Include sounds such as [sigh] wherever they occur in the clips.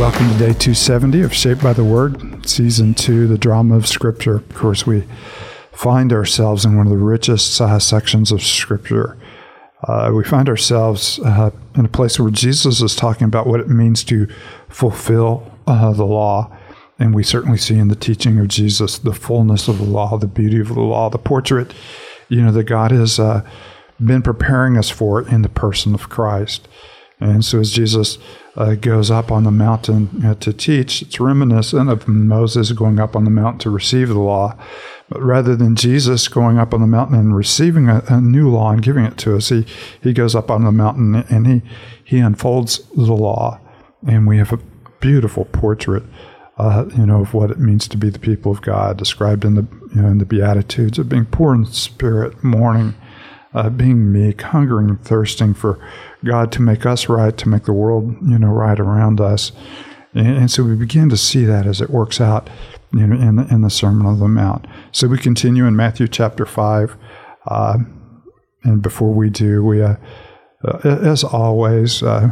welcome to day 270 of Shaped by the Word, season two, the drama of Scripture. Of course, we find ourselves in one of the richest uh, sections of Scripture. Uh, we find ourselves uh, in a place where Jesus is talking about what it means to fulfill uh, the law. And we certainly see in the teaching of Jesus the fullness of the law, the beauty of the law, the portrait, you know, that God has uh, been preparing us for in the person of Christ. And so as Jesus uh, goes up on the mountain uh, to teach, it's reminiscent of Moses going up on the mountain to receive the law. But rather than Jesus going up on the mountain and receiving a, a, new law and giving it to us, he, he goes up on the mountain and he, he unfolds the law. And we have a beautiful portrait, uh, you know, of what it means to be the people of God, described in the, you know, in the Beatitudes of being poor in spirit, mourning, uh, being meek, hungering thirsting for God to make us right, to make the world, you know, right around us. And, and so we begin to see that as it works out, you know, in the, in the Sermon on the Mount. So we continue in Matthew chapter 5. Uh, and before we do, we, uh, uh, as always, uh,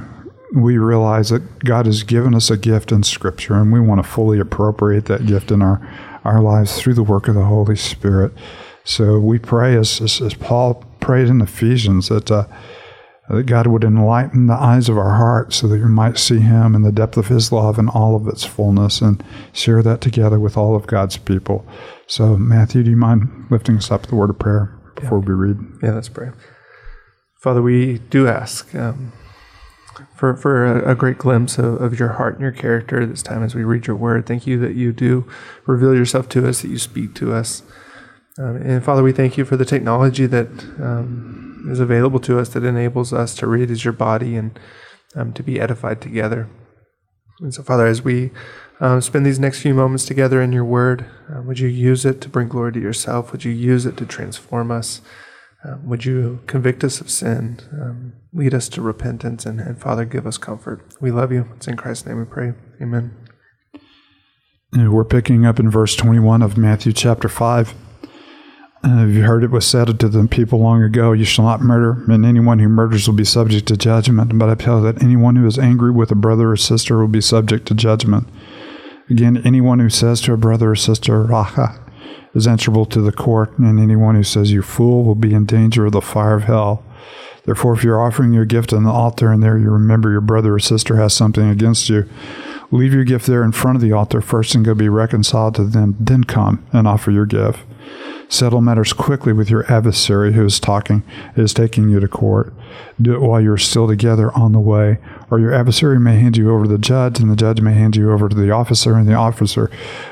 we realize that God has given us a gift in Scripture, and we want to fully appropriate that gift in our, our lives through the work of the Holy Spirit. So we pray, as, as, as Paul prayed in Ephesians, that uh, that God would enlighten the eyes of our hearts so that we might see Him in the depth of His love and all of its fullness and share that together with all of God's people. So, Matthew, do you mind lifting us up the word of prayer before yeah. we read? Yeah, let's pray. Father, we do ask um, for, for a, a, great glimpse of, of your heart and your character this time as we read your word. Thank you that you do reveal yourself to us, that you speak to us. Um, and Father, we thank you for the technology that. Um, is available to us that enables us to read as your body and um, to be edified together. And so, Father, as we um, spend these next few moments together in your word, uh, would you use it to bring glory to yourself? Would you use it to transform us? Um, would you convict us of sin, um, lead us to repentance, and, and, Father, give us comfort? We love you. It's in Christ's name we pray. Amen. we're picking up in verse 21 of Matthew chapter 5. Uh, you heard it was said to the people long ago, You shall not murder, and anyone who murders will be subject to judgment. But I tell you that anyone who is angry with a brother or sister will be subject to judgment. Again, anyone who says to a brother or sister, Racha, is answerable to the court, and anyone who says, You fool, will be in danger of the fire of hell. Therefore, if you're offering your gift on the altar and there you remember your brother or sister has something against you, leave your gift there in front of the altar first and go be reconciled to them, then come and offer your gift. Settle matters quickly with your adversary who is talking, is taking you to court. Do it while you're still together on the way, or your adversary may hand you over to the judge, and the judge may hand you over to the officer, and the officer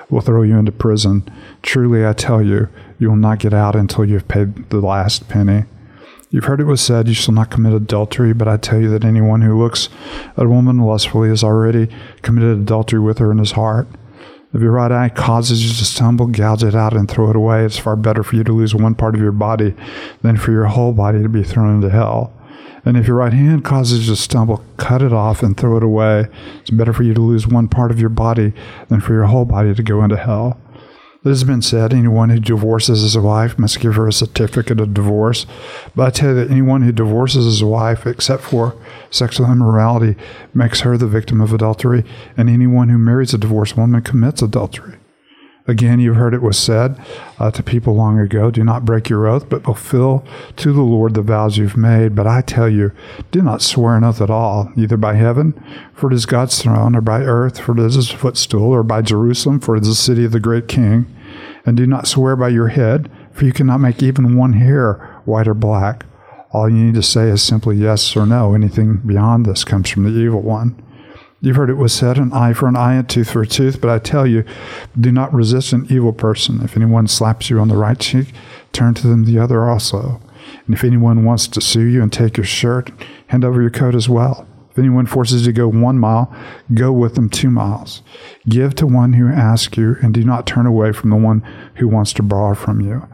will throw you into prison. Truly, I tell you, you will not get out until you have paid the last penny. You've heard it was said, You shall not commit adultery, but I tell you that anyone who looks at a woman lustfully has already committed adultery with her in his heart. If your right eye causes you to stumble, gouge it out and throw it away. It's far better for you to lose one part of your body than for your whole body to be thrown into hell. And if your right hand causes you to stumble, cut it off and throw it away. It's better for you to lose one part of your body than for your whole body to go into hell. It has been said anyone who divorces his wife must give her a certificate of divorce. But I tell you that anyone who divorces his wife, except for sexual immorality, makes her the victim of adultery, and anyone who marries a divorced woman commits adultery. Again, you've heard it was said uh, to people long ago do not break your oath, but fulfill to the Lord the vows you've made. But I tell you, do not swear an oath at all, either by heaven, for it is God's throne, or by earth, for it is his footstool, or by Jerusalem, for it is the city of the great king and do not swear by your head, for you cannot make even one hair white or black. All you need to say is simply yes or no. Anything beyond this comes from the evil one. You've heard it was said, an eye for an eye, a tooth for a tooth, but I tell you, do not resist an evil person. If anyone slaps you on the right cheek, turn to them the other also. And if anyone wants to sue you and take your shirt, hand over your coat as well. If anyone forces you to go one mile, go with them two miles. Give to one who asks you, and do not turn away from the one who wants to borrow from you.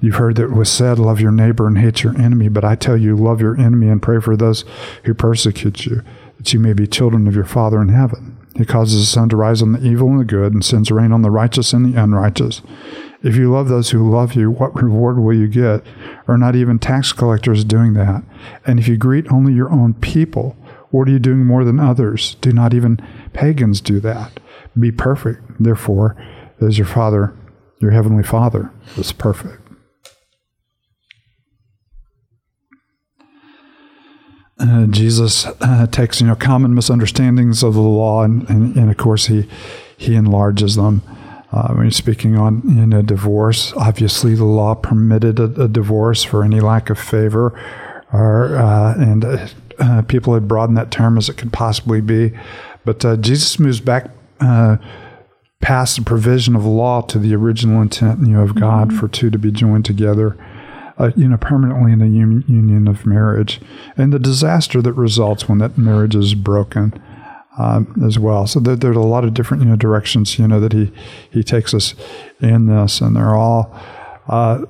You've heard that it was said, Love your neighbor and hate your enemy, but I tell you, love your enemy and pray for those who persecute you, that you may be children of your Father in heaven. He causes the sun to rise on the evil and the good, and sends rain on the righteous and the unrighteous. If you love those who love you, what reward will you get? Are not even tax collectors doing that? And if you greet only your own people, what are you doing more than others? Do not even pagans do that. Be perfect, therefore, as your Father, your heavenly Father, is perfect. Uh, Jesus uh, takes you know common misunderstandings of the law, and, and, and of course he he enlarges them. Uh, when he's speaking on in a divorce, obviously the law permitted a, a divorce for any lack of favor, or uh, and uh, uh, people had broadened that term as it could possibly be. But Jesus moves back past the provision of law to the original intent you know, of God mm-hmm. for two to be joined together uh, you know, permanently in the un- union of marriage, and the disaster that results when that marriage is broken. Um, as well, so there, there's a lot of different you know directions you know that he he takes us in this, and they're all uh,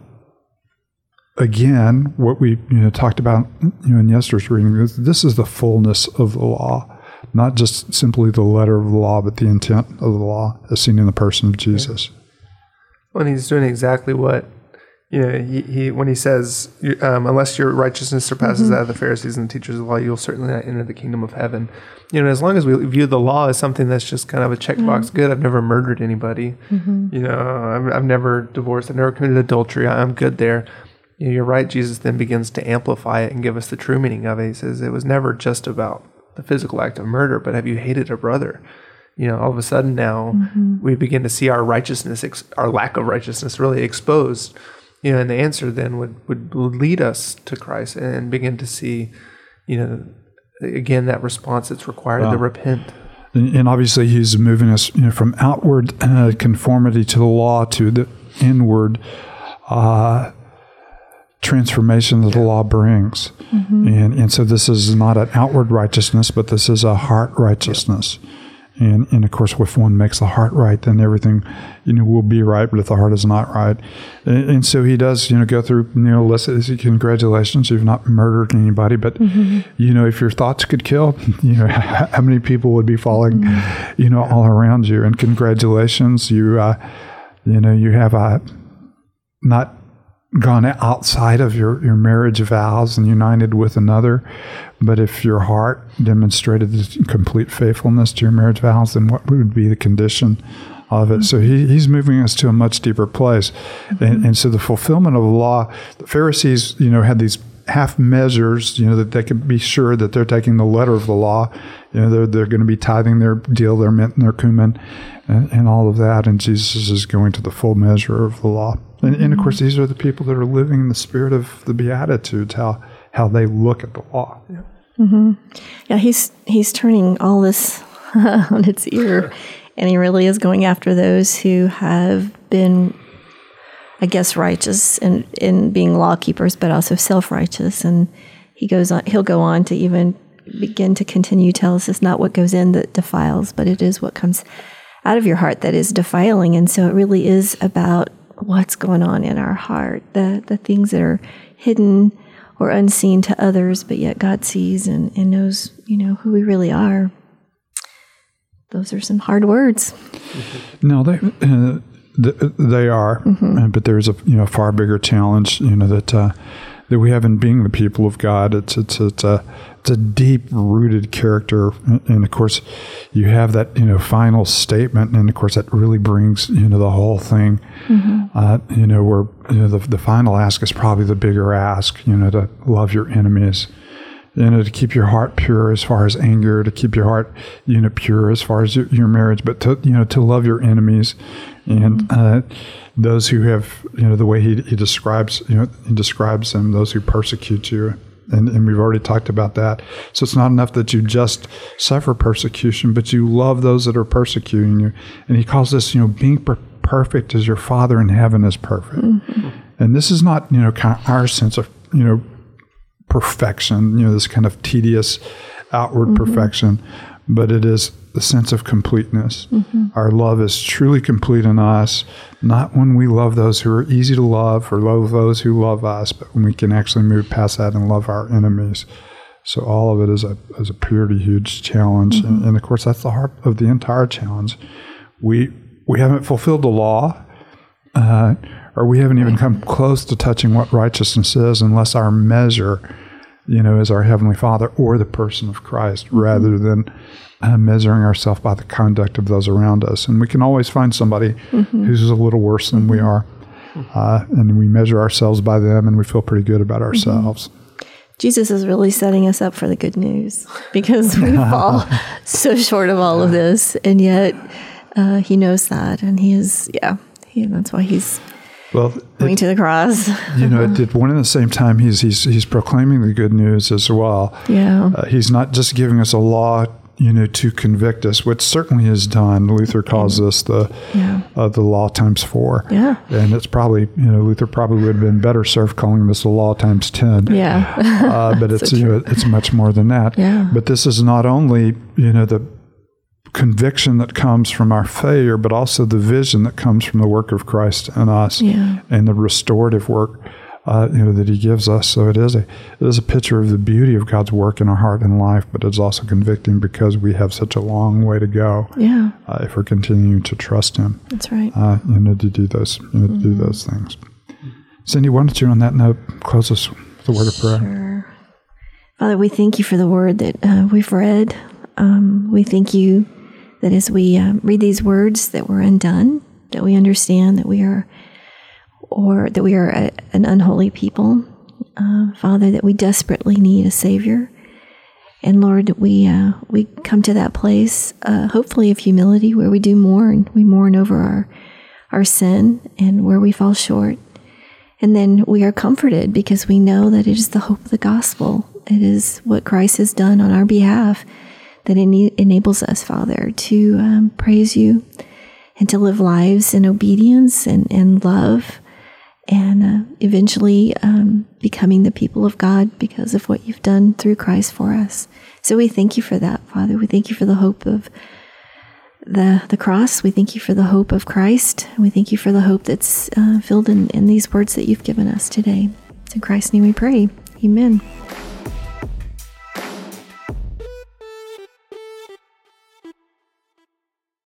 again what we you know talked about you know in yesterday's reading. This, this is the fullness of the law, not just simply the letter of the law, but the intent of the law as seen in the person of Jesus. Well, he's doing exactly what you know, he, he when he says, um, "Unless your righteousness surpasses mm-hmm. that of the Pharisees and the teachers of the law, you'll certainly not enter the kingdom of heaven." You know, as long as we view the law as something that's just kind of a checkbox, mm-hmm. good. I've never murdered anybody. Mm-hmm. You know, I've, I've never divorced. I've never committed adultery. I'm good there. You know, you're right. Jesus then begins to amplify it and give us the true meaning of it. He says it was never just about the physical act of murder, but have you hated a brother? you know, all of a sudden now mm-hmm. we begin to see our righteousness, our lack of righteousness, really exposed you know, and the answer then would, would lead us to Christ and begin to see, you know, again, that response that's required wow. to repent. And, obviously, he's moving us you know, from outward uh, conformity to the law to the inward uh, transformation that the law brings. Mm-hmm. And, and so, this is not an outward righteousness, but this is a heart righteousness. Yeah. And, and of course, if one makes the heart right, then everything, you know, will be right. But if the heart is not right, and, and so he does, you know, go through, you know, list. Congratulations, you've not murdered anybody. But mm-hmm. you know, if your thoughts could kill, [laughs] you know, [laughs] how many people would be falling, mm-hmm. you know, all around you? And congratulations, you, uh, you know, you have a not gone outside of your, your marriage vows and united with another. But if your heart demonstrated complete faithfulness to your marriage vows, then what would be the condition of it? Mm-hmm. So he, he's moving us to a much deeper place. Mm-hmm. And, and so the fulfillment of the law, the Pharisees, you know, had these half measures, you know, that they can be sure that they're taking the letter of the law. You know, they're, they're going to be tithing their dill, their mint and their cumin, and, and all of that. And Jesus is going to the full measure of the law. And, and, of course, these are the people that are living in the spirit of the Beatitudes, how, how they look at the law. Yeah, mm-hmm. yeah he's, he's turning all this [laughs] on its ear. [laughs] And he really is going after those who have been, I guess, righteous in, in being law keepers, but also self righteous. And he goes on, he'll go on to even begin to continue tell us it's not what goes in that defiles, but it is what comes out of your heart that is defiling. And so it really is about what's going on in our heart, the, the things that are hidden or unseen to others, but yet God sees and, and knows, you know, who we really are. Those are some hard words. No, they uh, they are, mm-hmm. But there's a you know far bigger challenge, you know that uh, that we have in being the people of God. It's it's it's a it's a deep rooted character, and of course, you have that you know final statement, and of course that really brings you know the whole thing. Mm-hmm. Uh, you know, where you know, the the final ask is probably the bigger ask. You know, to love your enemies. You know, to keep your heart pure as far as anger, to keep your heart, you know, pure as far as your, your marriage, but to, you know, to love your enemies, and mm-hmm. uh, those who have, you know, the way he, he describes, you know, he describes them, those who persecute you. And, and we've already talked about that. So it's not enough that you just suffer persecution, but you love those that are persecuting you. And he calls this, you know, being per- perfect as your Father in heaven is perfect. Mm-hmm. And this is not, you know, kind of our sense of, you know, perfection, you know, this kind of tedious outward mm-hmm. perfection, but it is the sense of completeness. Mm-hmm. Our love is truly complete in us, not when we love those who are easy to love or love those who love us, but when we can actually move past that and love our enemies. So all of it is a is a pretty huge challenge, mm-hmm. and, and, of course that's the heart of the entire challenge. We we haven't fulfilled the law, uh, or we haven't even come close to touching what righteousness is, unless our measure you know, as our Heavenly Father or the person of Christ rather than uh, measuring ourselves by the conduct of those around us. And we can always find somebody who's a little worse than we are. Uh, and we measure ourselves by them and we feel pretty good about ourselves. Jesus is really setting us up for the good news [laughs] because we fall [laughs] so short of all of this, and yet uh, He knows that, and He is, yeah, he, that's why He's Well, going to the cross. [laughs] you know, at one and the same time, he's he's he's proclaiming the good news as well. Yeah. Uh, he's not just giving us a law, you know, to convict us, which certainly is done. Luther calls this the Yeah. uh, the law times four. Yeah. and it's probably you know Luther probably would have been better served calling this the law times ten. Yeah. Uh, but [laughs] it's you know it's much more than that. Yeah. But this is not only you know the conviction that comes from our failure, but also the vision that comes from the work of Christ in us Yeah. and the restorative work uh, you know that He gives us. So it is a it is a picture of the beauty of God's work in our heart and life, but it's also convicting because we have such a long way to go yeah. uh, if we're continuing to trust Him That's right. uh, you know, to do those, you know, to do those things. Cindy, why don't you, on that note, close us with a word of prayer? Sure. Father, we thank you for the word that uh, we've read. Um, we thank you that as we uh, read these words, that we're undone, that we understand that we are, or that we are a, an unholy people. Uh, Father, that we desperately need a Savior. And Lord, we uh, we come to that place, uh, hopefully of humility, where we do mourn. We mourn over our our sin and where we fall short. And then we are comforted because we know that it is the hope of the gospel. It is what Christ has done on our behalf that ene- enables us, Father, to um, praise you and to live lives in obedience and, and love and uh, eventually um, becoming the people of God because of what you've done through Christ for us. So we thank you for that, Father. We thank you for the hope of the the cross. We thank you for the hope of Christ. We thank you for the hope that's uh, filled in, in these words that you've given us today. It's in Christ's name we pray. Amen.